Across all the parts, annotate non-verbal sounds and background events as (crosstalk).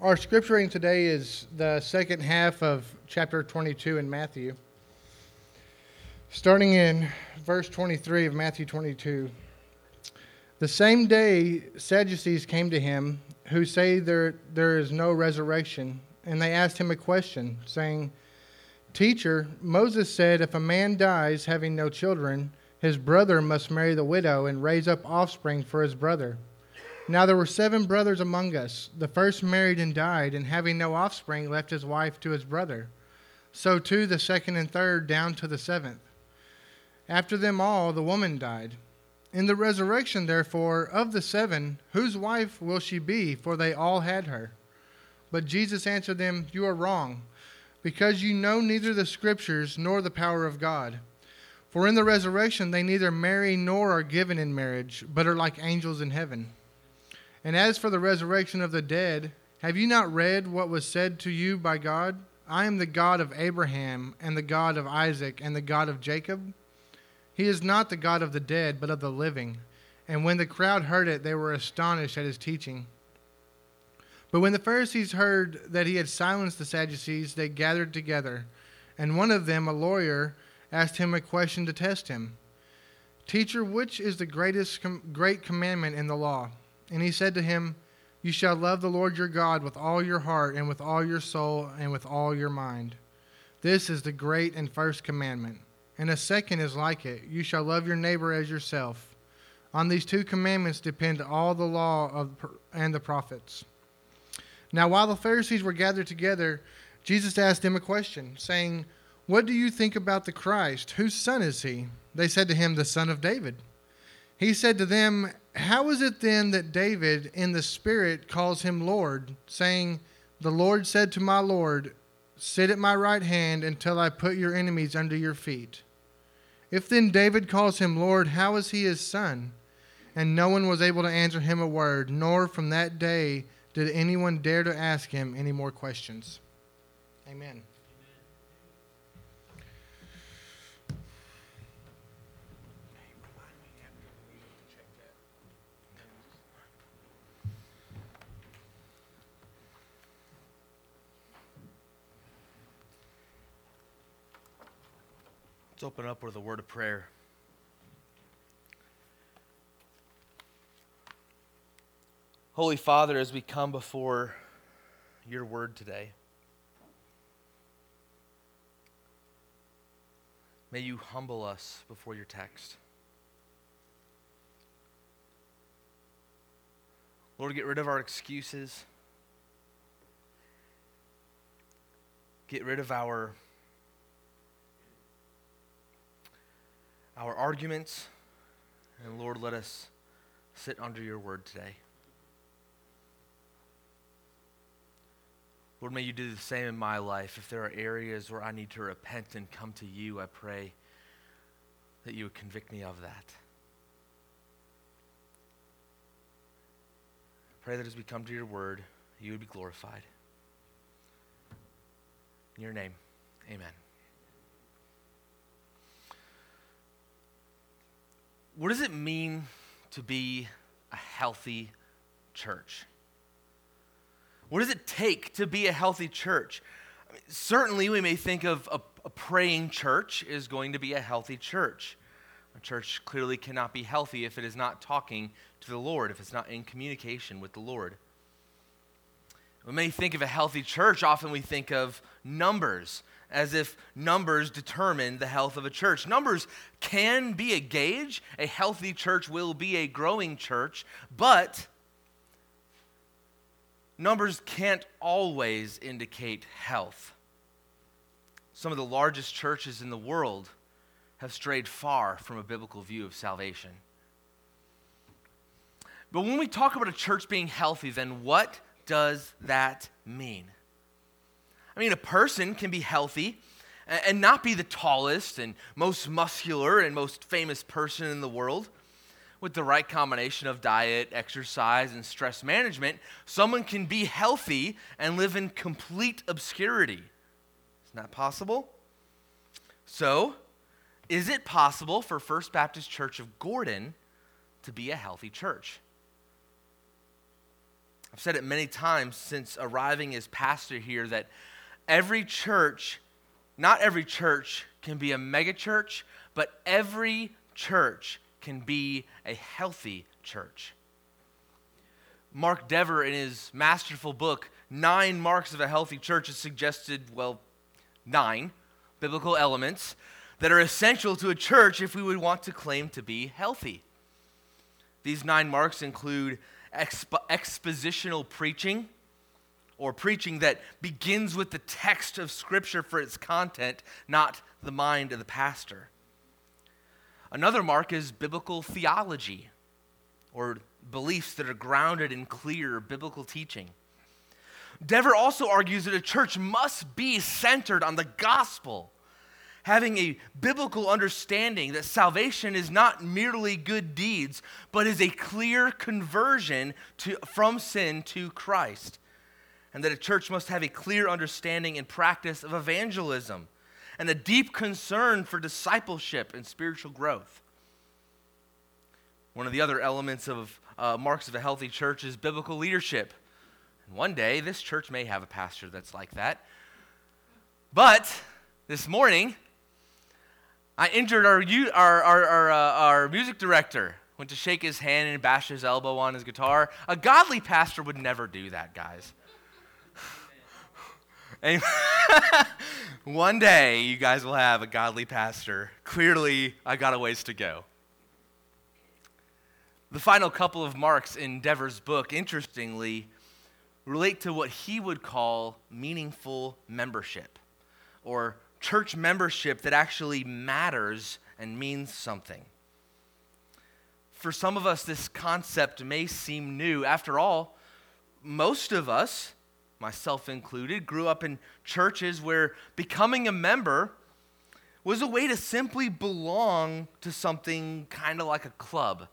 Our scripture reading today is the second half of chapter 22 in Matthew. Starting in verse 23 of Matthew 22. The same day, Sadducees came to him who say there, there is no resurrection, and they asked him a question, saying, Teacher, Moses said if a man dies having no children, his brother must marry the widow and raise up offspring for his brother. Now there were seven brothers among us. The first married and died, and having no offspring, left his wife to his brother. So too the second and third, down to the seventh. After them all, the woman died. In the resurrection, therefore, of the seven, whose wife will she be? For they all had her. But Jesus answered them, You are wrong, because you know neither the Scriptures nor the power of God. For in the resurrection they neither marry nor are given in marriage, but are like angels in heaven. And as for the resurrection of the dead, have you not read what was said to you by God? I am the God of Abraham, and the God of Isaac, and the God of Jacob. He is not the God of the dead, but of the living. And when the crowd heard it, they were astonished at his teaching. But when the Pharisees heard that he had silenced the Sadducees, they gathered together. And one of them, a lawyer, asked him a question to test him Teacher, which is the greatest com- great commandment in the law? And he said to him, You shall love the Lord your God with all your heart, and with all your soul, and with all your mind. This is the great and first commandment. And a second is like it You shall love your neighbor as yourself. On these two commandments depend all the law of, and the prophets. Now, while the Pharisees were gathered together, Jesus asked them a question, saying, What do you think about the Christ? Whose son is he? They said to him, The son of David. He said to them, How is it then that David in the Spirit calls him Lord, saying, The Lord said to my Lord, Sit at my right hand until I put your enemies under your feet? If then David calls him Lord, how is he his son? And no one was able to answer him a word, nor from that day did anyone dare to ask him any more questions. Amen. Let's open up with a word of prayer. Holy Father, as we come before your word today, may you humble us before your text. Lord, get rid of our excuses. Get rid of our our arguments. And Lord, let us sit under your word today. Lord, may you do the same in my life. If there are areas where I need to repent and come to you, I pray that you would convict me of that. Pray that as we come to your word, you would be glorified. In your name, amen. What does it mean to be a healthy church? What does it take to be a healthy church? I mean, certainly, we may think of a, a, praying church is going to be a healthy church. A church clearly cannot be healthy if it is not talking to the Lord, if it's not in communication with the Lord. We may think of a healthy church, often we think of numbers as if numbers determine the health of a church. Numbers can be a gauge. A healthy church will be a growing church, but numbers can't always indicate health. Some of the largest churches in the world have strayed far from a biblical view of salvation. But when we talk about a church being healthy, then what does that mean? I mean, a person can be healthy and not be the tallest and most muscular and most famous person in the world. With the right combination of diet, exercise, and stress management, someone can be healthy and live in complete obscurity. Isn't that possible? So, is it possible for First Baptist Church of Gordon to be a healthy church? I've said it many times since arriving as pastor here that every church, not every church can be a megachurch, but every church can be a healthy church. Mark Dever, in his masterful book, Nine Marks of a Healthy Church, has suggested, well, nine biblical elements that are essential to a church if we would want to claim to be healthy. These nine marks include expo- expositional preaching, or preaching that begins with the text of Scripture for its content, not the mind of the pastor. Another mark is biblical theology, or beliefs that are grounded in clear biblical teaching. Dever also argues that a church must be centered on the gospel, having a biblical understanding that salvation is not merely good deeds, but is a clear conversion to, from sin to Christ. And that a church must have a clear understanding and practice of evangelism and a deep concern for discipleship and spiritual growth. One of the other elements of uh, marks of a healthy church is biblical leadership. And one day, this church may have a pastor that's like that. But this morning, I injured our, our, our, our, uh, our music director. Went to shake his hand and bash his elbow on his guitar. A godly pastor would never do that, guys. (laughs) One day, you guys will have a godly pastor. Clearly, I got a ways to go. The final couple of marks in Dever's book, interestingly, relate to what he would call meaningful membership or church membership that actually matters and means something. For some of us, this concept may seem new. After all, most of us, myself included, grew up in churches where becoming a member was a way to simply belong to something kind of like a club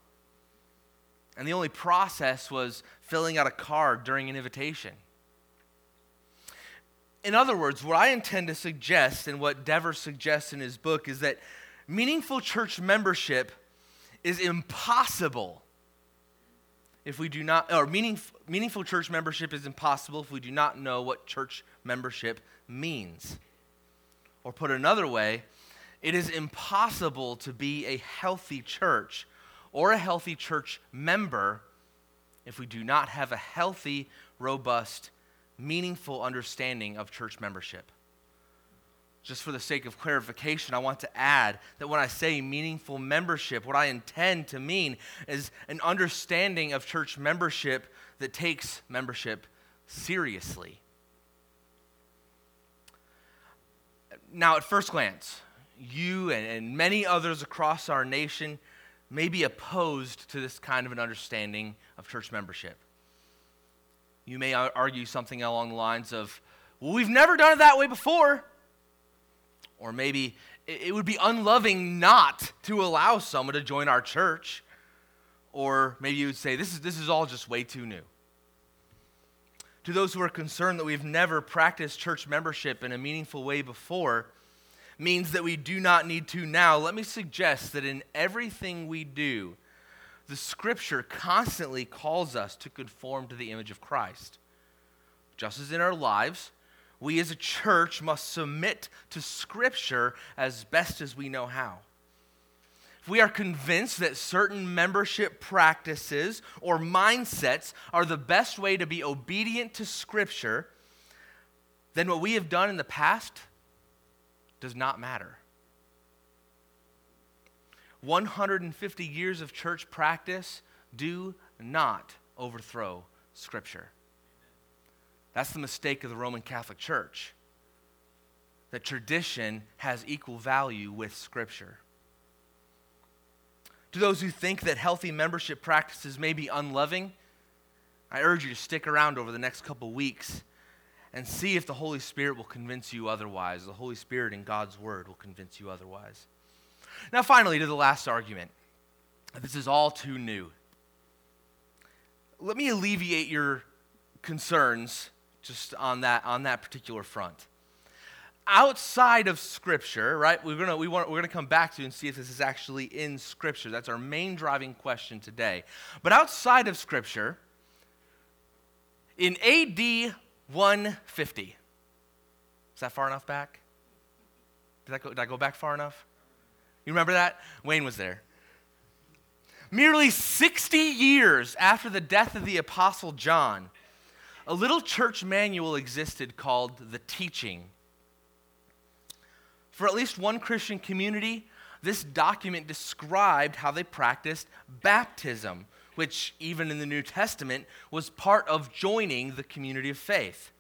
and the only process was filling out a card during an invitation. In other words, what I intend to suggest and what Dever suggests in his book is that meaningful church membership is impossible if we do not, or meaning, meaningful church membership is impossible if we do not know what church membership means. Or put another way, it is impossible to be a healthy church or a healthy church member if we do not have a healthy, robust, meaningful understanding of church membership. Just for the sake of clarification, I want to add that when I say meaningful membership, what I intend to mean is an understanding of church membership that takes membership seriously. Now, at first glance, you and, and many others across our nation may be opposed to this kind of an understanding of church membership. You may argue something along the lines of, well, we've never done it that way before. Or maybe it would be unloving not to allow someone to join our church. Or maybe you would say, this is, this is all just way too new. To those who are concerned that we've never practiced church membership in a meaningful way before, means that we do not need to now, let me suggest that in everything we do, the scripture constantly calls us to conform to the image of Christ. Just as in our lives, we as a church must submit to scripture as best as we know how. If we are convinced that certain membership practices or mindsets are the best way to be obedient to scripture, then what we have done in the past does not matter. 150 years of church practice do not overthrow Scripture. That's the mistake of the Roman Catholic Church. That tradition has equal value with Scripture. To those who think that healthy membership practices may be unloving, I urge you to stick around over the next couple weeks and see if the Holy Spirit will convince you otherwise. The Holy Spirit in God's Word will convince you otherwise. Now, finally, to the last argument. This is all too new. Let me alleviate your concerns just on that, on that particular front. Outside of Scripture, right, we're going we want, we're gonna come back to and see if this is actually in Scripture. That's our main driving question today. But outside of Scripture, In AD 150, is that far enough back? Did I, go, did I go back far enough? You remember that? Wayne was there. Merely 60 years after the death of the Apostle John, a little church manual existed called The Teaching. For at least one Christian community, this document described how they practiced baptism, which, even in the New Testament, was part of joining the community of faith,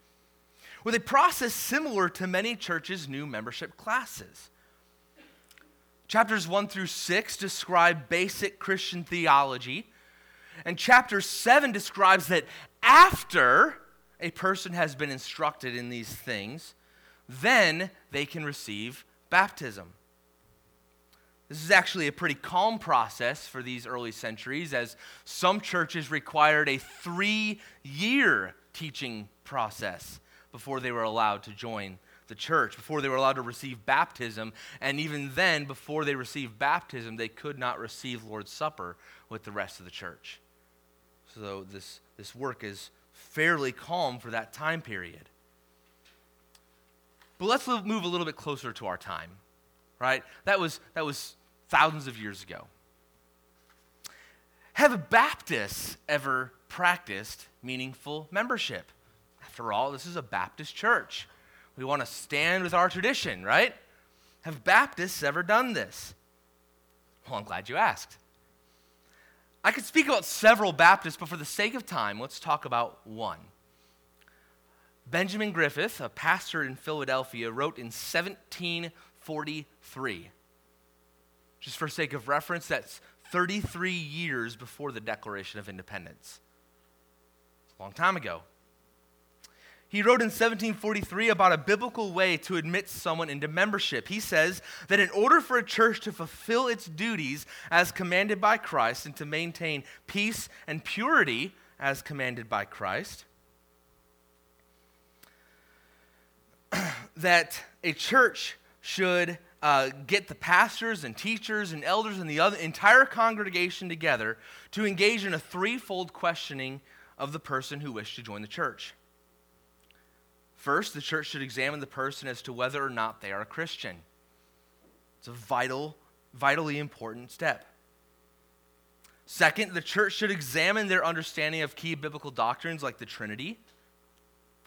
with a process similar to many churches' new membership classes. Chapters 1 through 6 describe basic Christian theology, and chapter 7 describes that after a person has been instructed in these things, then they can receive baptism. This is actually a pretty calm process for these early centuries, as some churches required a three year teaching process before they were allowed to join the church, before they were allowed to receive baptism. And even then, before they received baptism, they could not receive Lord's Supper with the rest of the church. So this, this work is fairly calm for that time period. But let's move a little bit closer to our time, right? That was, that was thousands of years ago. Have Baptists ever practiced meaningful membership? After all, this is a Baptist church. We want to stand with our tradition, right? Have Baptists ever done this? Well, I'm glad you asked. I could speak about several Baptists, but for the sake of time, let's talk about one. Benjamin Griffith, a pastor in Philadelphia, wrote in 1743. Just for sake of reference, that's 33 years before the Declaration of Independence. It's a long time ago. He wrote in 1743 about a biblical way to admit someone into membership. He says that in order for a church to fulfill its duties as commanded by Christ and to maintain peace and purity as commanded by Christ, (clears throat) that a church should uh, get the pastors and teachers and elders and the other, entire congregation together to engage in a threefold questioning of the person who wished to join the church. First, the church should examine the person as to whether or not they are a Christian. It's a vital, vitally important step. Second, the church should examine their understanding of key biblical doctrines like the Trinity.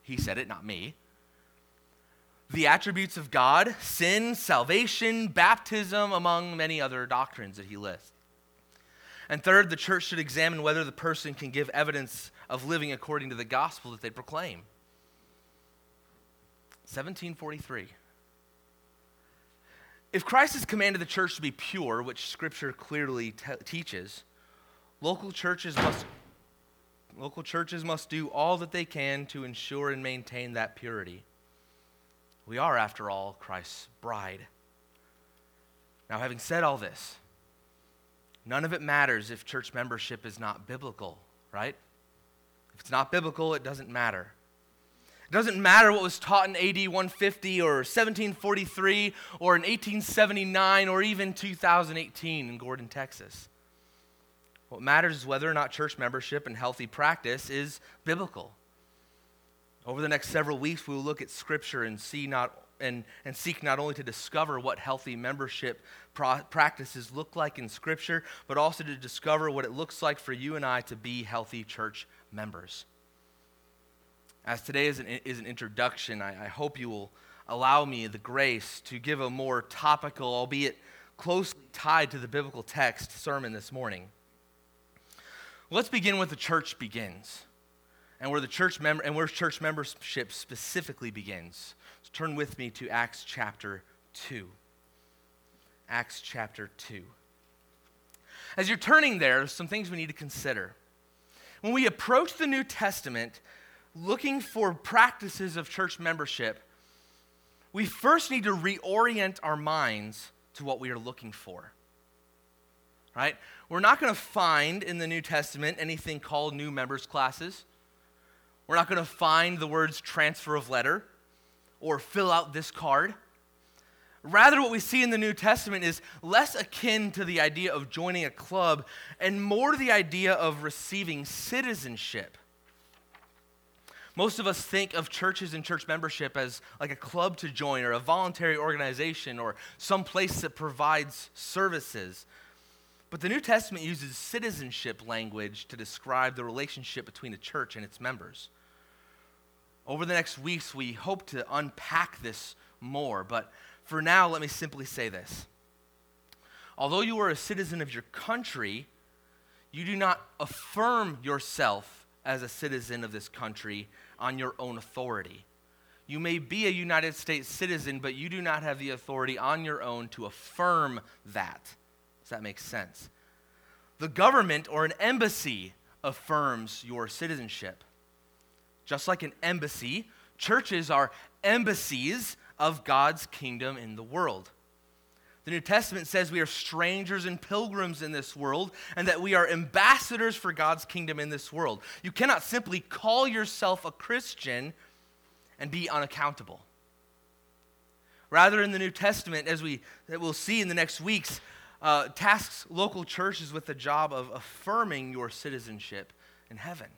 He said it, not me the attributes of God, sin, salvation, baptism, among many other doctrines that he lists. And third, the church should examine whether the person can give evidence of living according to the gospel that they proclaim. 1743. If Christ has commanded the church to be pure, which Scripture clearly teaches, local churches must local churches must do all that they can to ensure and maintain that purity. We are, after all, Christ's bride. Now, having said all this, none of it matters if church membership is not biblical, right? If it's not biblical, it doesn't matter. It doesn't matter what was taught in AD 150 or 1743 or in 1879 or even 2018 in Gordon, Texas. What matters is whether or not church membership and healthy practice is biblical. Over the next several weeks, we will look at Scripture and see not and, and seek not only to discover what healthy membership pro- practices look like in Scripture, but also to discover what it looks like for you and I to be healthy church members. As today is an, is an introduction, I, I hope you will allow me the grace to give a more topical, albeit closely tied to the biblical text, sermon this morning. Let's begin with the church begins and where the church member and where church membership specifically begins. So turn with me to Acts chapter 2. Acts chapter 2. As you're turning there, some things we need to consider. When we approach the New Testament looking for practices of church membership, we first need to reorient our minds to what we are looking for. Right? We're not going to find in the New Testament anything called new members classes. We're not going to find the words transfer of letter or fill out this card. Rather, what we see in the New Testament is less akin to the idea of joining a club and more the idea of receiving citizenship. Most of us think of churches and church membership as like a club to join or a voluntary organization or some place that provides services. But the New Testament uses citizenship language to describe the relationship between a church and its members. Over the next weeks, we hope to unpack this more, but for now, let me simply say this. Although you are a citizen of your country, you do not affirm yourself as a citizen of this country on your own authority. You may be a United States citizen, but you do not have the authority on your own to affirm that. Does that make sense? The government or an embassy affirms your citizenship. Just like an embassy, churches are embassies of God's kingdom in the world. The New Testament says we are strangers and pilgrims in this world and that we are ambassadors for God's kingdom in this world. You cannot simply call yourself a Christian and be unaccountable. Rather, in the New Testament, as we that we'll see in the next weeks, uh, tasks local churches with the job of affirming your citizenship in heaven.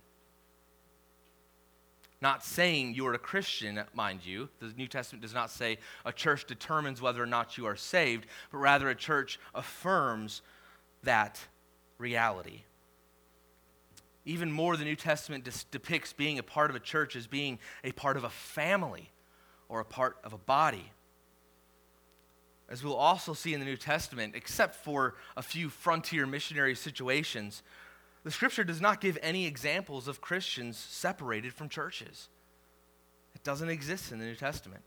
Not saying you are a Christian, mind you. The New Testament does not say a church determines whether or not you are saved, but rather a church affirms that reality. Even more, the New Testament dis- depicts being a part of a church as being a part of a family or a part of a body. As we'll also see in the New Testament, except for a few frontier missionary situations, the scripture does not give any examples of Christians separated from churches. It doesn't exist in the New Testament.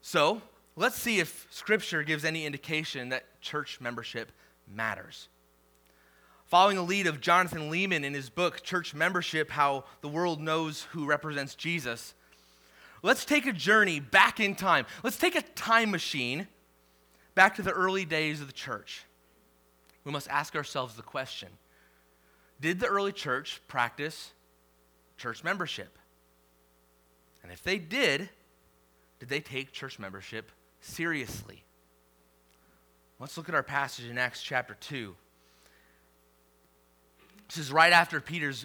So, let's see if scripture gives any indication that church membership matters. Following the lead of Jonathan Leeman in his book, Church Membership How the World Knows Who Represents Jesus, let's take a journey back in time. Let's take a time machine back to the early days of the church we must ask ourselves the question Did the early church practice church membership? And if they did, did they take church membership seriously? Let's look at our passage in Acts chapter 2. This is right after Peter's,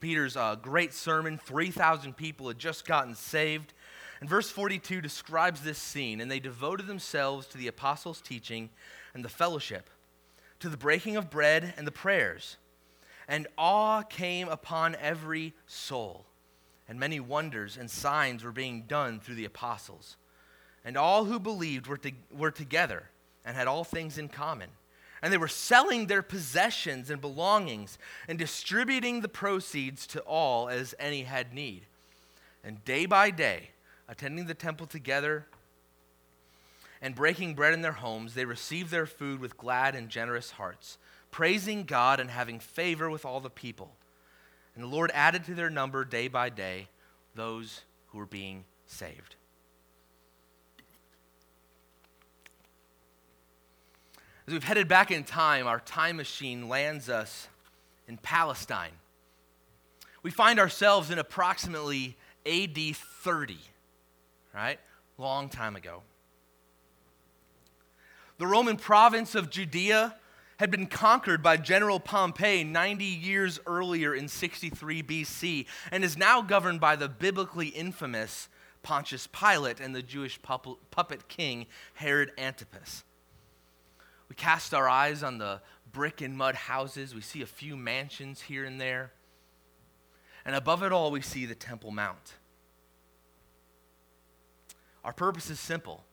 Peter's uh, great sermon. 3,000 people had just gotten saved. And verse 42 describes this scene. And they devoted themselves to the apostles' teaching and the fellowship to the breaking of bread and the prayers. And awe came upon every soul, and many wonders and signs were being done through the apostles. And all who believed were, to, were together and had all things in common. And they were selling their possessions and belongings and distributing the proceeds to all as any had need. And day by day, attending the temple together and breaking bread in their homes, they received their food with glad and generous hearts, praising God and having favor with all the people. And the Lord added to their number day by day those who were being saved. As we've headed back in time, our time machine lands us in Palestine. We find ourselves in approximately AD 30, right? Long time ago. The Roman province of Judea had been conquered by General Pompey 90 years earlier in 63 BC and is now governed by the biblically infamous Pontius Pilate and the Jewish puppet king Herod Antipas. We cast our eyes on the brick and mud houses. We see a few mansions here and there. And above it all, we see the Temple Mount. Our purpose is simple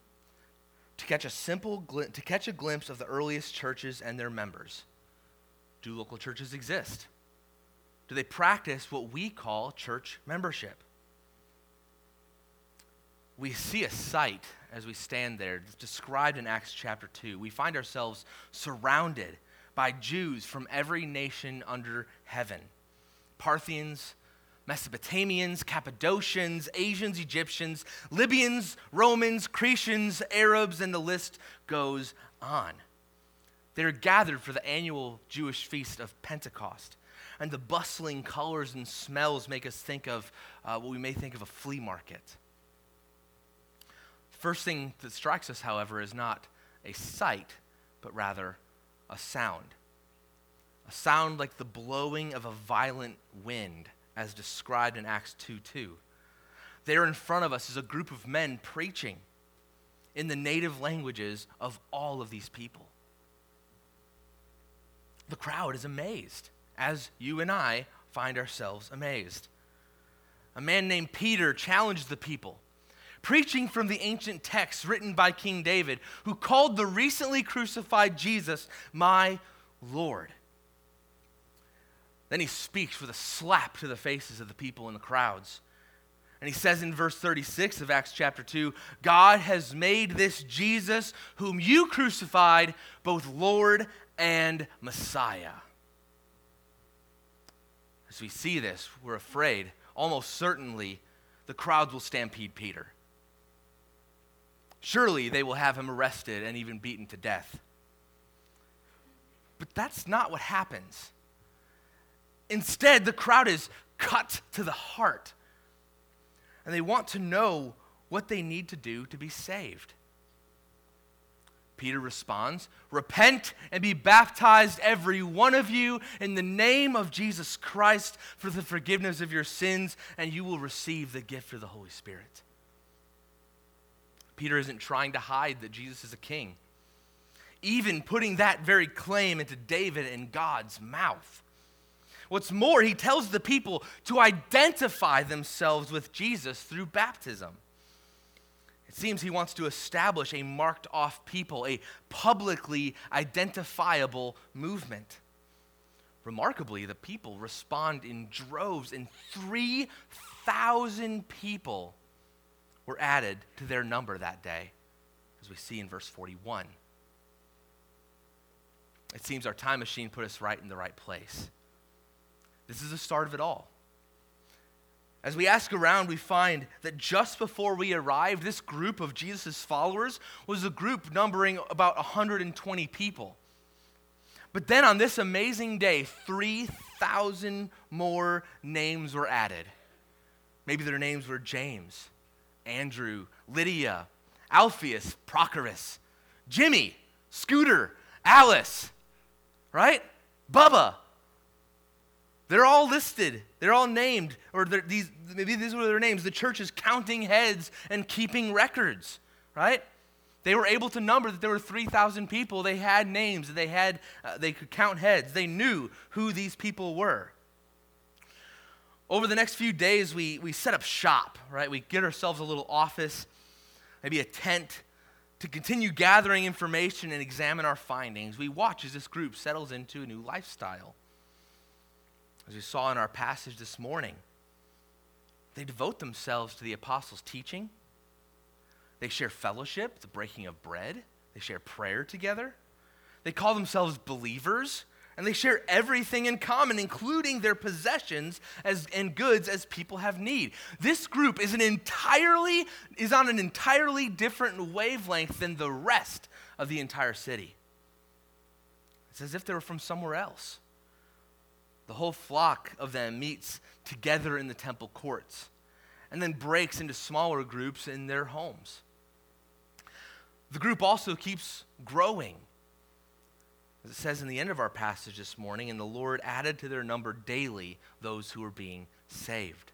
to catch a simple to catch a glimpse of the earliest churches and their members. Do local churches exist? Do they practice what we call church membership? We see a sight as we stand there, described in Acts chapter 2. We find ourselves surrounded by Jews from every nation under heaven Parthians, Mesopotamians, Cappadocians, Asians, Egyptians, Libyans, Romans, Cretians, Arabs, and the list goes on. They're gathered for the annual Jewish feast of Pentecost. And the bustling colors and smells make us think of uh, what we may think of a flea market. First thing that strikes us, however, is not a sight, but rather a sound. A sound like the blowing of a violent wind as described in Acts 2 2. There in front of us is a group of men preaching in the native languages of all of these people. The crowd is amazed, as you and I find ourselves amazed. A man named Peter challenged the people, preaching from the ancient texts written by King David, who called the recently crucified Jesus my Lord. Then he speaks with a slap to the faces of the people in the crowds. And he says in verse 36 of Acts chapter 2 God has made this Jesus, whom you crucified, both Lord and Messiah. As we see this, we're afraid, almost certainly, the crowds will stampede Peter. Surely they will have him arrested and even beaten to death. But that's not what happens. Instead, the crowd is cut to the heart and they want to know what they need to do to be saved. Peter responds, Repent and be baptized, every one of you, in the name of Jesus Christ for the forgiveness of your sins, and you will receive the gift of the Holy Spirit. Peter isn't trying to hide that Jesus is a king, even putting that very claim into David and God's mouth. What's more, he tells the people to identify themselves with Jesus through baptism. It seems he wants to establish a marked off people, a publicly identifiable movement. Remarkably, the people respond in droves, and 3,000 people were added to their number that day, as we see in verse 41. It seems our time machine put us right in the right place. This is the start of it all. As we ask around, we find that just before we arrived, this group of Jesus' followers was a group numbering about 120 people. But then on this amazing day, 3,000 more names were added. Maybe their names were James, Andrew, Lydia, Alphaeus, Prochorus, Jimmy, Scooter, Alice, right? Bubba, they're all listed. They're all named, or these maybe these were their names. The church is counting heads and keeping records, right? They were able to number that there were 3,000 people. They had names. They had uh, they could count heads. They knew who these people were. Over the next few days, we, we set up shop, right? We get ourselves a little office, maybe a tent, to continue gathering information and examine our findings. We watch as this group settles into a new lifestyle as we saw in our passage this morning, they devote themselves to the apostles' teaching. They share fellowship, the breaking of bread. They share prayer together. They call themselves believers, and they share everything in common, including their possessions as, and goods as people have need. This group is, an entirely, is on an entirely different wavelength than the rest of the entire city. It's as if they were from somewhere else. The whole flock of them meets together in the temple courts and then breaks into smaller groups in their homes. The group also keeps growing. As it says in the end of our passage this morning, and the Lord added to their number daily those who were being saved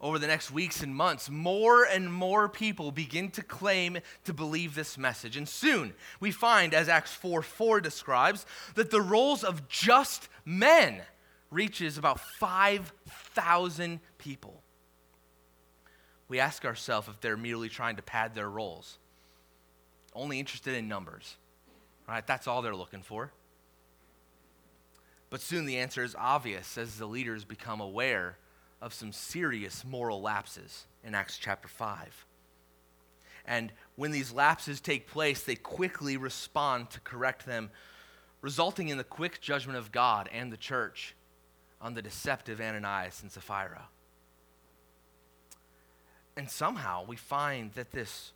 over the next weeks and months, more and more people begin to claim to believe this message. And soon we find, as Acts 4 4 describes, that the rolls of just men reaches about 5,000 people. We ask ourselves if they're merely trying to pad their rolls, only interested in numbers. Right? That's all they're looking for. But soon the answer is obvious as the leaders become aware of some serious moral lapses in Acts chapter 5. And when these lapses take place, they quickly respond to correct them, resulting in the quick judgment of God and the church on the deceptive Ananias and Sapphira. And somehow we find that this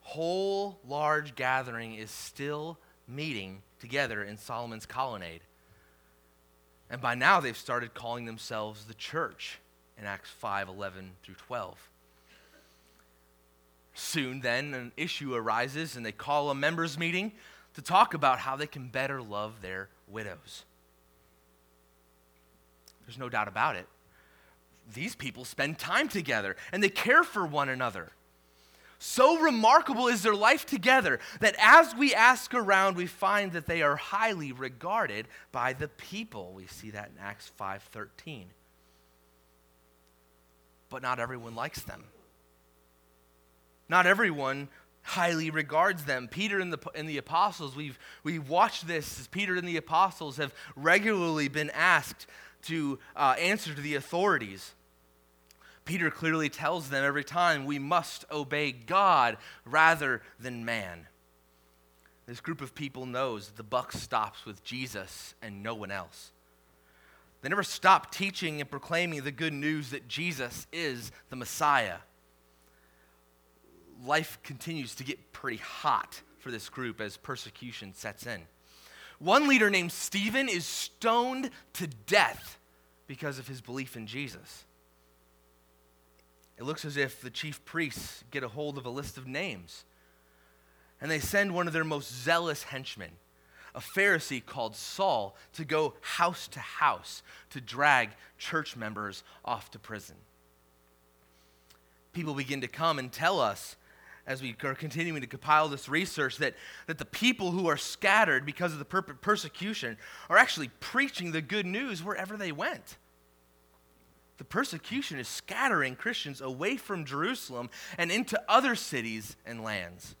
whole large gathering is still meeting together in Solomon's colonnade. And by now they've started calling themselves the church in Acts 5 11 through 12. Soon, then, an issue arises, and they call a members' meeting to talk about how they can better love their widows. There's no doubt about it. These people spend time together and they care for one another. So remarkable is their life together that as we ask around, we find that they are highly regarded by the people. We see that in Acts 5:13. But not everyone likes them. Not everyone highly regards them. Peter and the, and the apostles, we've, we've watched this as Peter and the apostles have regularly been asked to uh, answer to the authorities. Peter clearly tells them every time we must obey God rather than man. This group of people knows the buck stops with Jesus and no one else. They never stop teaching and proclaiming the good news that Jesus is the Messiah. Life continues to get pretty hot for this group as persecution sets in. One leader named Stephen is stoned to death because of his belief in Jesus. It looks as if the chief priests get a hold of a list of names and they send one of their most zealous henchmen, a Pharisee called Saul, to go house to house to drag church members off to prison. People begin to come and tell us as we are continuing to compile this research that, that the people who are scattered because of the per- persecution are actually preaching the good news wherever they went. The persecution is scattering Christians away from Jerusalem and into other cities and lands.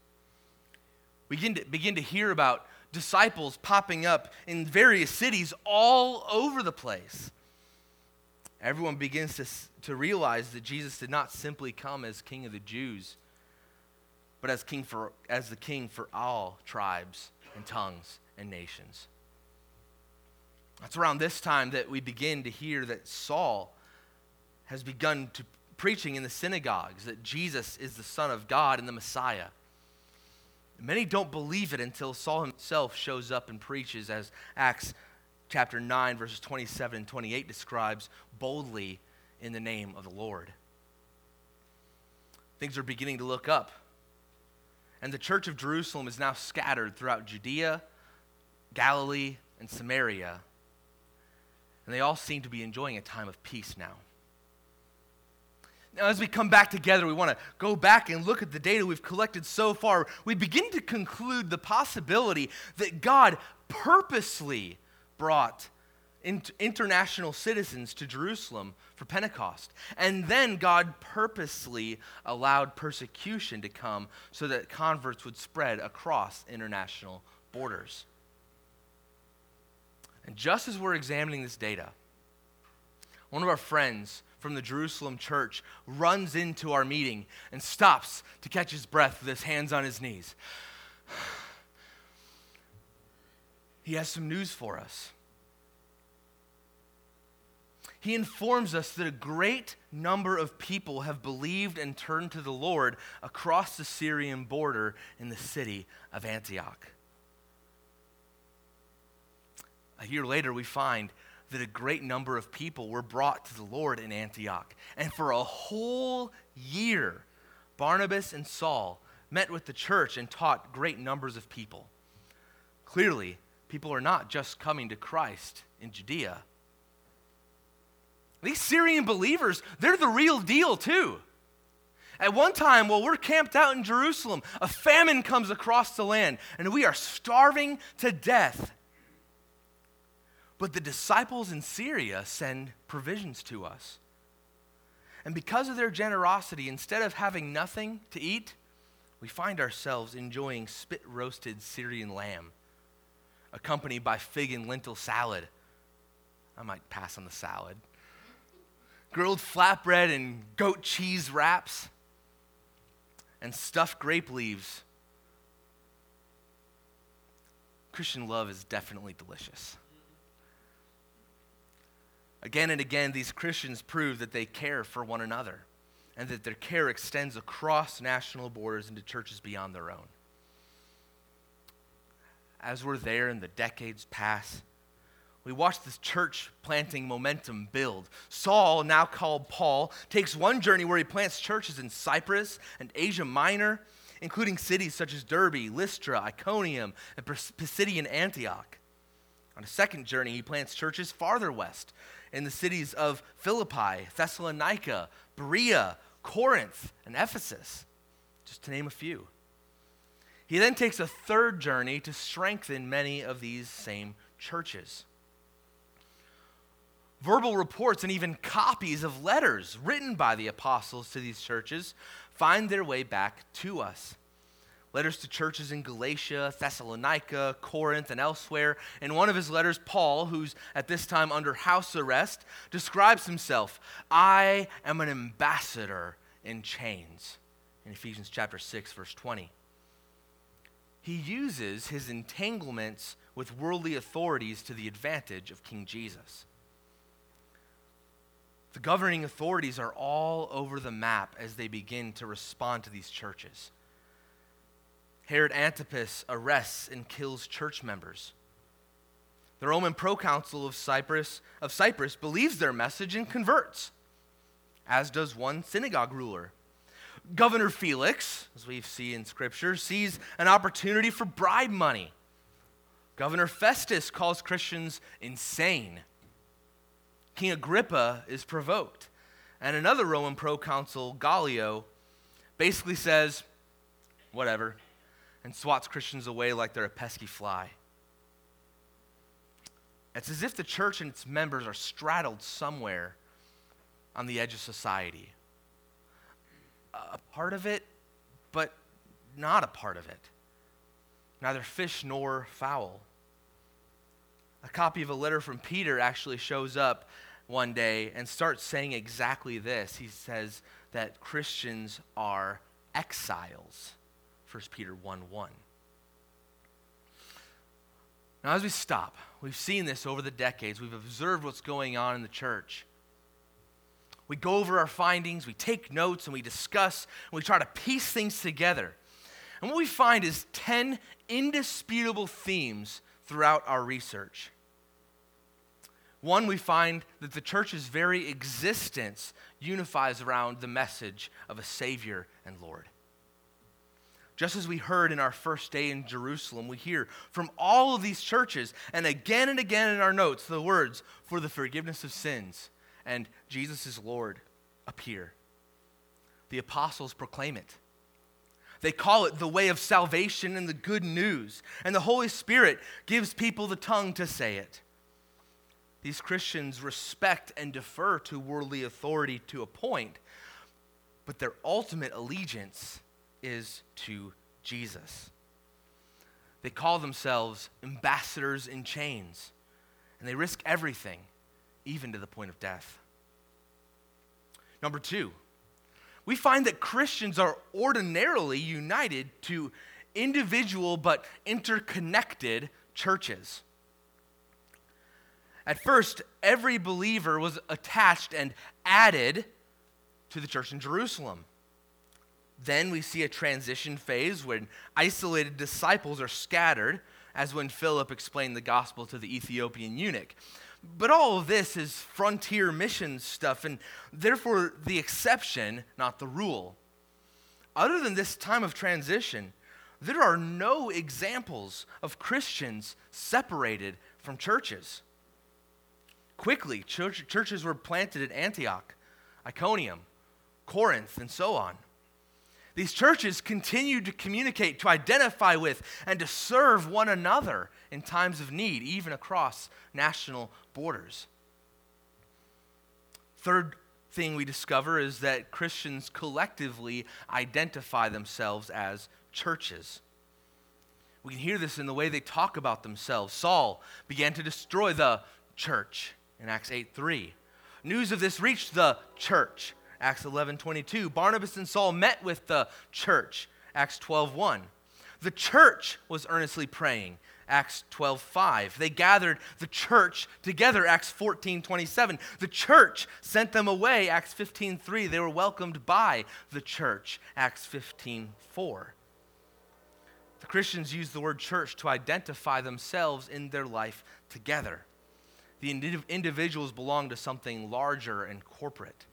We begin to, begin to hear about disciples popping up in various cities all over the place. Everyone begins to, to realize that Jesus did not simply come as King of the Jews, but as, king for, as the King for all tribes and tongues and nations. It's around this time that we begin to hear that Saul has begun to preaching in the synagogues that Jesus is the Son of God and the Messiah. Many don't believe it until Saul himself shows up and preaches, as Acts chapter 9, verses 27 and 28 describes, boldly in the name of the Lord. Things are beginning to look up. And the church of Jerusalem is now scattered throughout Judea, Galilee, and Samaria. And they all seem to be enjoying a time of peace now. As we come back together, we want to go back and look at the data we've collected so far. We begin to conclude the possibility that God purposely brought international citizens to Jerusalem for Pentecost. And then God purposely allowed persecution to come so that converts would spread across international borders. And just as we're examining this data, one of our friends from the Jerusalem church runs into our meeting and stops to catch his breath with his hands on his knees. He has some news for us. He informs us that a great number of people have believed and turned to the Lord across the Syrian border in the city of Antioch. A year later, we find that a great number of people were brought to the Lord in Antioch. And for a whole year, Barnabas and Saul met with the church and taught great numbers of people. Clearly, people are not just coming to Christ in Judea. These Syrian believers, they're the real deal too. At one time, while we're camped out in Jerusalem, a famine comes across the land, and we are starving to death. But the disciples in Syria send provisions to us. And because of their generosity, instead of having nothing to eat, we find ourselves enjoying spit roasted Syrian lamb, accompanied by fig and lentil salad. I might pass on the salad. Grilled flatbread and goat cheese wraps, and stuffed grape leaves. Christian love is definitely delicious. Again and again, these Christians prove that they care for one another and that their care extends across national borders into churches beyond their own. As we're there and the decades pass, we watch this church planting momentum build. Saul, now called Paul, takes one journey where he plants churches in Cyprus and Asia Minor, including cities such as Derbe, Lystra, Iconium, and Pisidian Antioch. On a second journey, he plants churches farther west in the cities of Philippi, Thessalonica, Berea, Corinth, and Ephesus, just to name a few. He then takes a third journey to strengthen many of these same churches. Verbal reports and even copies of letters written by the apostles to these churches find their way back to us. Letters to churches in Galatia, Thessalonica, Corinth, and elsewhere. In one of his letters, Paul, who's at this time under house arrest, describes himself I am an ambassador in chains, in Ephesians chapter 6, verse 20. He uses his entanglements with worldly authorities to the advantage of King Jesus. The governing authorities are all over the map as they begin to respond to these churches. Herod Antipas arrests and kills church members. The Roman proconsul of Cyprus, of Cyprus believes their message and converts, as does one synagogue ruler. Governor Felix, as we see in Scripture, sees an opportunity for bribe money. Governor Festus calls Christians insane. King Agrippa is provoked. And another Roman proconsul, Gallio, basically says, whatever, and swats Christians away like they're a pesky fly. It's as if the church and its members are straddled somewhere on the edge of society. A part of it, but not a part of it. Neither fish nor fowl a copy of a letter from Peter actually shows up one day and starts saying exactly this. He says that Christians are exiles. 1 Peter 1 1. Now, as we stop, we've seen this over the decades. We've observed what's going on in the church. We go over our findings, we take notes, and we discuss, and we try to piece things together. And what we find is 10 indisputable themes throughout our research. One, we find that the church's very existence unifies around the message of a Savior and Lord. Just as we heard in our first day in Jerusalem, we hear from all of these churches, and again and again in our notes, the words, for the forgiveness of sins and Jesus is Lord, appear. The apostles proclaim it. They call it the way of salvation and the good news, and the Holy Spirit gives people the tongue to say it. These Christians respect and defer to worldly authority to a point, but their ultimate allegiance is to Jesus. They call themselves ambassadors in chains, and they risk everything, even to the point of death. Number two, we find that Christians are ordinarily united to individual but interconnected churches. At first, every believer was attached and added to the church in Jerusalem. Then we see a transition phase when isolated disciples are scattered, as when Philip explained the gospel to the Ethiopian eunuch. But all of this is frontier mission stuff, and therefore the exception, not the rule. Other than this time of transition, there are no examples of Christians separated from churches. Quickly, church, churches were planted at Antioch, Iconium, Corinth, and so on. These churches continued to communicate, to identify with, and to serve one another in times of need, even across national borders. Third thing we discover is that Christians collectively identify themselves as churches. We can hear this in the way they talk about themselves. Saul began to destroy the church in Acts 8 3. News of this reached the church, Acts 11 22. Barnabas and Saul met with the church, Acts 12 1. The church was earnestly praying, Acts 12 5. They gathered the church together, Acts 14 27. The church sent them away, Acts 15 3. They were welcomed by the church, Acts 15 4. The Christians use the word church to identify themselves in their life together the individuals belong to something larger and corporate.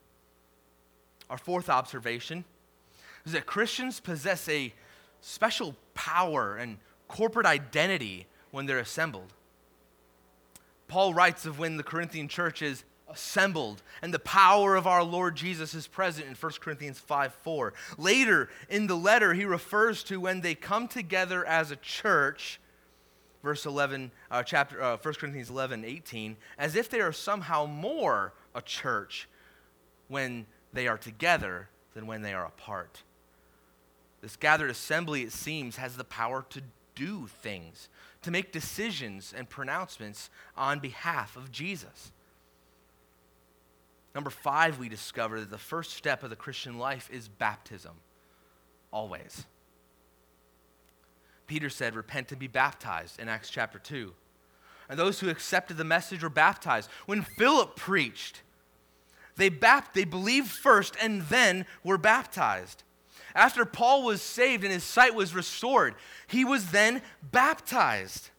Our fourth observation is that Christians possess a special power and corporate identity when they're assembled. Paul writes of when the Corinthian church is assembled, and the power of our Lord Jesus is present in 1 Corinthians 5 4. Later in the letter, he refers to when they come together as a church, verse 11, uh, chapter, uh, 1 Corinthians 11 18, as if they are somehow more a church when they are together than when they are apart. This gathered assembly, it seems, has the power to do things, to make decisions and pronouncements on behalf of Jesus. Number five, we discover that the first step of the Christian life is baptism, always. Peter said, Repent and be baptized in Acts chapter 2. And those who accepted the message were baptized. When Philip preached, they, bapt- they believed first and then were baptized. After Paul was saved and his sight was restored, he was then baptized.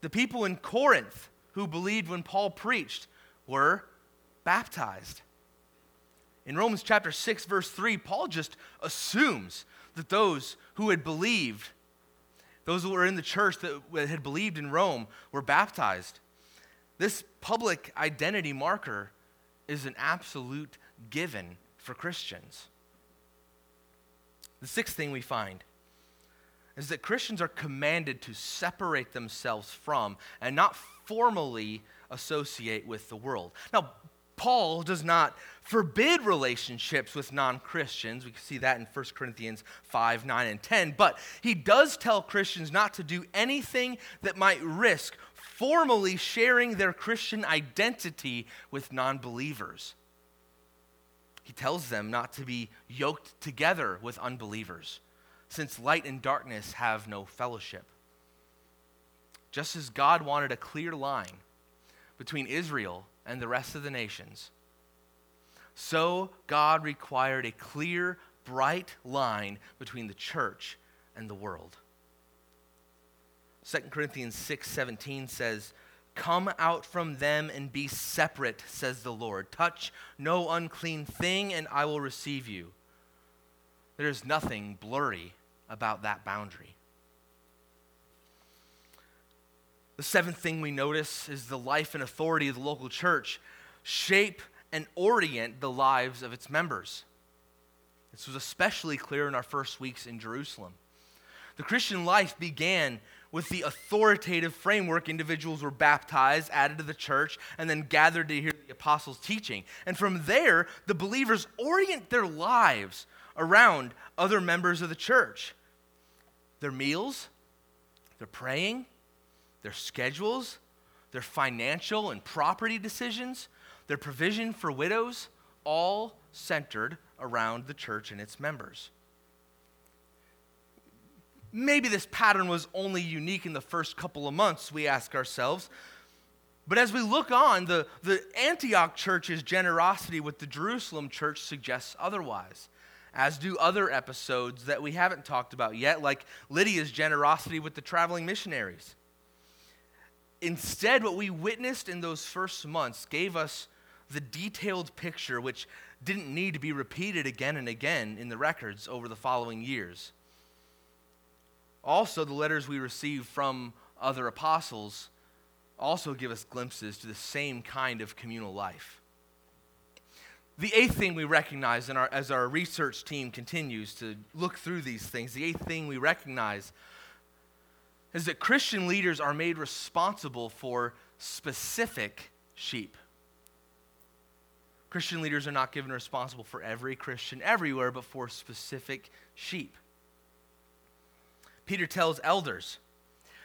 The people in Corinth who believed when Paul preached were baptized. In Romans chapter 6, verse 3, Paul just assumes that those who had believed, those who were in the church that had believed in Rome, were baptized. This public identity marker is an absolute given for Christians. The sixth thing we find is that Christians are commanded to separate themselves from and not formally associate with the world. Now, Paul does not forbid relationships with non Christians. We can see that in 1 Corinthians 5, 9, and 10. But he does tell Christians not to do anything that might risk formally sharing their Christian identity with non believers. He tells them not to be yoked together with unbelievers, since light and darkness have no fellowship. Just as God wanted a clear line between Israel and the rest of the nations. So God required a clear, bright line between the church and the world. 2 Corinthians 6:17 says, "Come out from them and be separate," says the Lord. "Touch no unclean thing and I will receive you." There is nothing blurry about that boundary. The seventh thing we notice is the life and authority of the local church shape and orient the lives of its members. This was especially clear in our first weeks in Jerusalem. The Christian life began with the authoritative framework. Individuals were baptized, added to the church, and then gathered to hear the apostles' teaching. And from there, the believers orient their lives around other members of the church. Their meals, their praying, their schedules, their financial and property decisions, their provision for widows, all centered around the church and its members. Maybe this pattern was only unique in the first couple of months, we ask ourselves. But as we look on, the, the Antioch church's generosity with the Jerusalem church suggests otherwise, as do other episodes that we haven't talked about yet, like Lydia's generosity with the traveling missionaries. Instead, what we witnessed in those first months gave us the detailed picture which didn't need to be repeated again and again in the records over the following years. Also, the letters we receive from other apostles also give us glimpses to the same kind of communal life. The eighth thing we recognize our, as our research team continues to look through these things, the eighth thing we recognize is that Christian leaders are made responsible for specific sheep. Christian leaders are not given responsible for every Christian everywhere, but for specific sheep. Peter tells elders,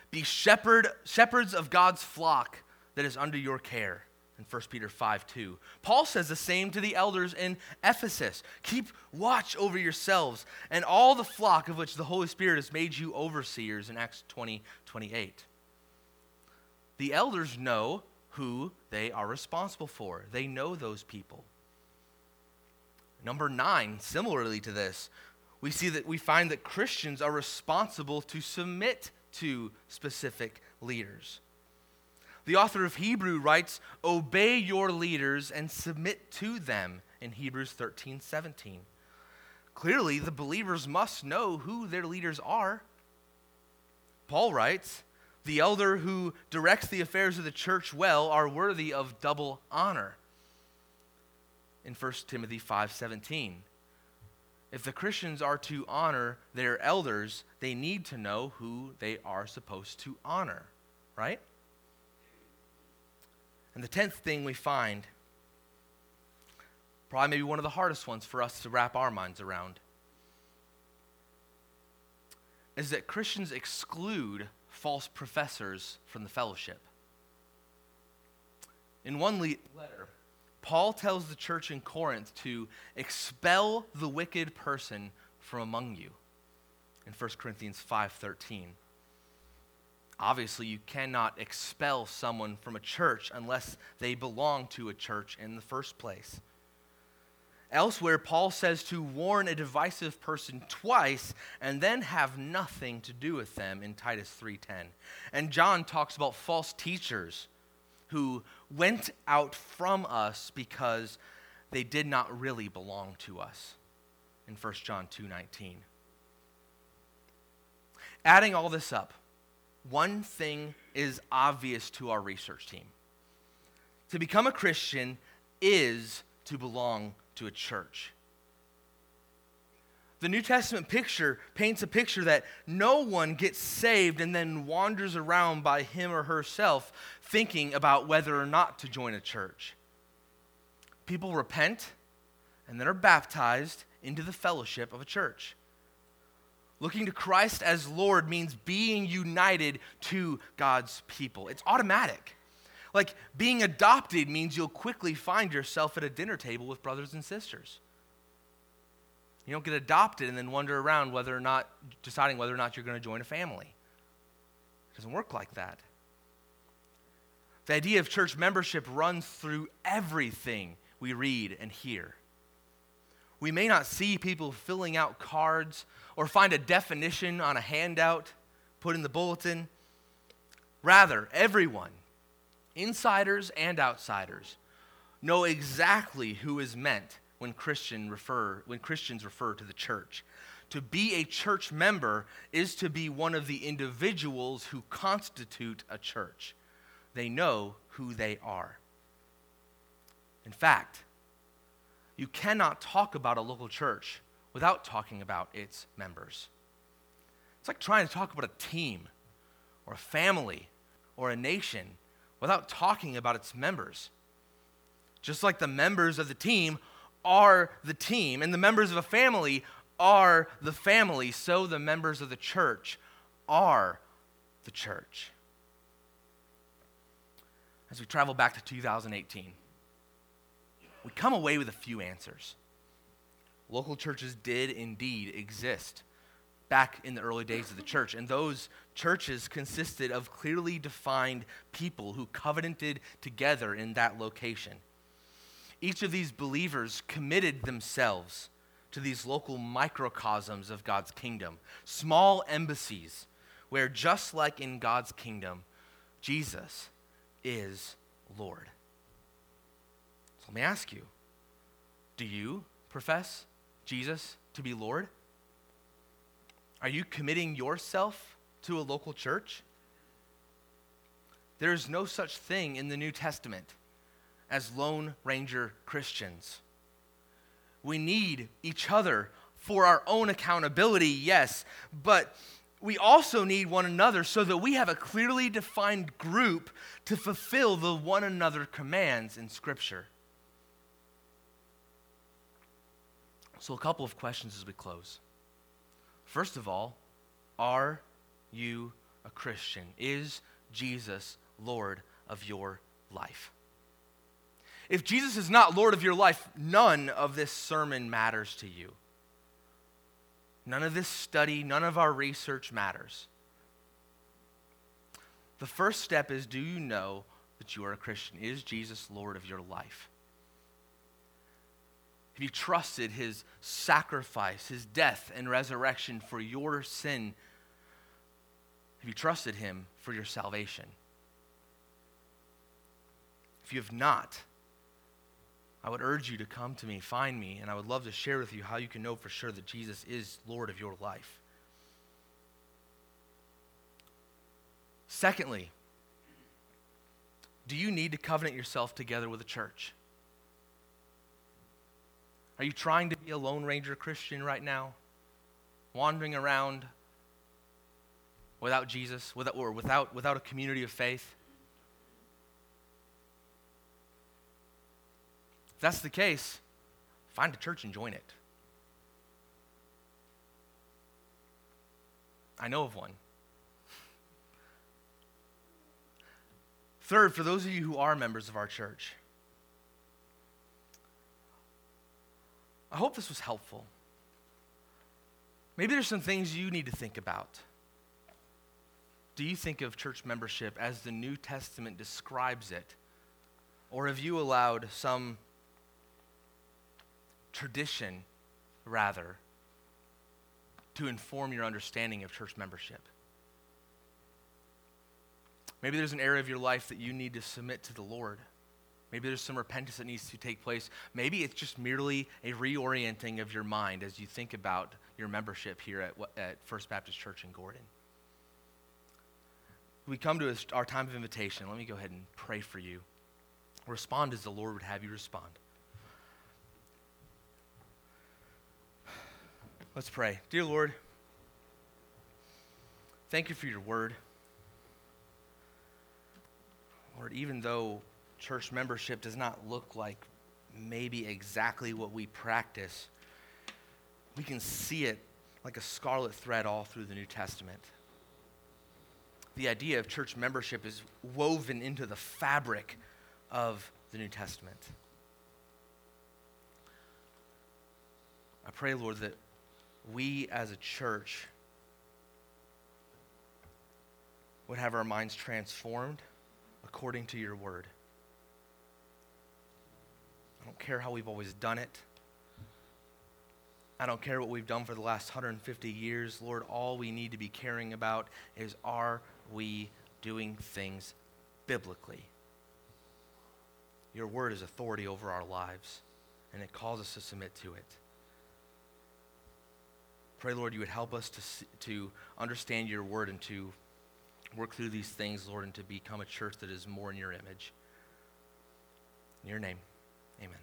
be shepherd, shepherds of God's flock that is under your care in 1 Peter 5 2. Paul says the same to the elders in Ephesus Keep watch over yourselves and all the flock of which the Holy Spirit has made you overseers in Acts 20 28. The elders know who they are responsible for, they know those people. Number nine, similarly to this, we see that we find that Christians are responsible to submit to specific leaders. The author of Hebrew writes, Obey your leaders and submit to them in Hebrews 13 17. Clearly, the believers must know who their leaders are. Paul writes, The elder who directs the affairs of the church well are worthy of double honor. In 1 Timothy 5:17. If the Christians are to honor their elders, they need to know who they are supposed to honor, right? And the tenth thing we find, probably maybe one of the hardest ones for us to wrap our minds around, is that Christians exclude false professors from the fellowship. In one le- letter, Paul tells the church in Corinth to expel the wicked person from among you in 1 Corinthians 5:13. Obviously, you cannot expel someone from a church unless they belong to a church in the first place. Elsewhere, Paul says to warn a divisive person twice and then have nothing to do with them in Titus 3:10. And John talks about false teachers who went out from us because they did not really belong to us in 1 John 2:19. Adding all this up, one thing is obvious to our research team. To become a Christian is to belong to a church. The New Testament picture paints a picture that no one gets saved and then wanders around by him or herself thinking about whether or not to join a church. People repent and then are baptized into the fellowship of a church. Looking to Christ as Lord means being united to God's people. It's automatic. Like being adopted means you'll quickly find yourself at a dinner table with brothers and sisters. You don't get adopted and then wander around whether or not deciding whether or not you're going to join a family. It doesn't work like that. The idea of church membership runs through everything we read and hear. We may not see people filling out cards or find a definition on a handout put in the bulletin. Rather, everyone, insiders and outsiders, know exactly who is meant when, Christian refer, when Christians refer to the church. To be a church member is to be one of the individuals who constitute a church. They know who they are. In fact, you cannot talk about a local church without talking about its members. It's like trying to talk about a team or a family or a nation without talking about its members. Just like the members of the team are the team and the members of a family are the family, so the members of the church are the church. As we travel back to 2018, we come away with a few answers. Local churches did indeed exist back in the early days of the church, and those churches consisted of clearly defined people who covenanted together in that location. Each of these believers committed themselves to these local microcosms of God's kingdom, small embassies where, just like in God's kingdom, Jesus is Lord. So let me ask you do you profess Jesus to be Lord? Are you committing yourself to a local church? There is no such thing in the New Testament as Lone Ranger Christians. We need each other for our own accountability, yes, but we also need one another so that we have a clearly defined group to fulfill the one another commands in Scripture. So, a couple of questions as we close. First of all, are you a Christian? Is Jesus Lord of your life? If Jesus is not Lord of your life, none of this sermon matters to you. None of this study, none of our research matters. The first step is do you know that you are a Christian? Is Jesus Lord of your life? Have you trusted his sacrifice, his death and resurrection for your sin? Have you trusted him for your salvation? If you have not, I would urge you to come to me, find me, and I would love to share with you how you can know for sure that Jesus is Lord of your life. Secondly, do you need to covenant yourself together with a church? Are you trying to be a Lone Ranger Christian right now? Wandering around without Jesus, without, or without, without a community of faith? That's the case, find a church and join it. I know of one. Third, for those of you who are members of our church, I hope this was helpful. Maybe there's some things you need to think about. Do you think of church membership as the New Testament describes it? Or have you allowed some tradition, rather, to inform your understanding of church membership? Maybe there's an area of your life that you need to submit to the Lord. Maybe there's some repentance that needs to take place. Maybe it's just merely a reorienting of your mind as you think about your membership here at, at First Baptist Church in Gordon. We come to our time of invitation. Let me go ahead and pray for you. Respond as the Lord would have you respond. Let's pray. Dear Lord, thank you for your word. Lord, even though church membership does not look like maybe exactly what we practice, we can see it like a scarlet thread all through the New Testament. The idea of church membership is woven into the fabric of the New Testament. I pray, Lord, that we as a church would have our minds transformed according to your word. I don't care how we've always done it. I don't care what we've done for the last 150 years. Lord, all we need to be caring about is are we doing things biblically? Your word is authority over our lives, and it calls us to submit to it. Pray, Lord, you would help us to, to understand your word and to work through these things, Lord, and to become a church that is more in your image. In your name.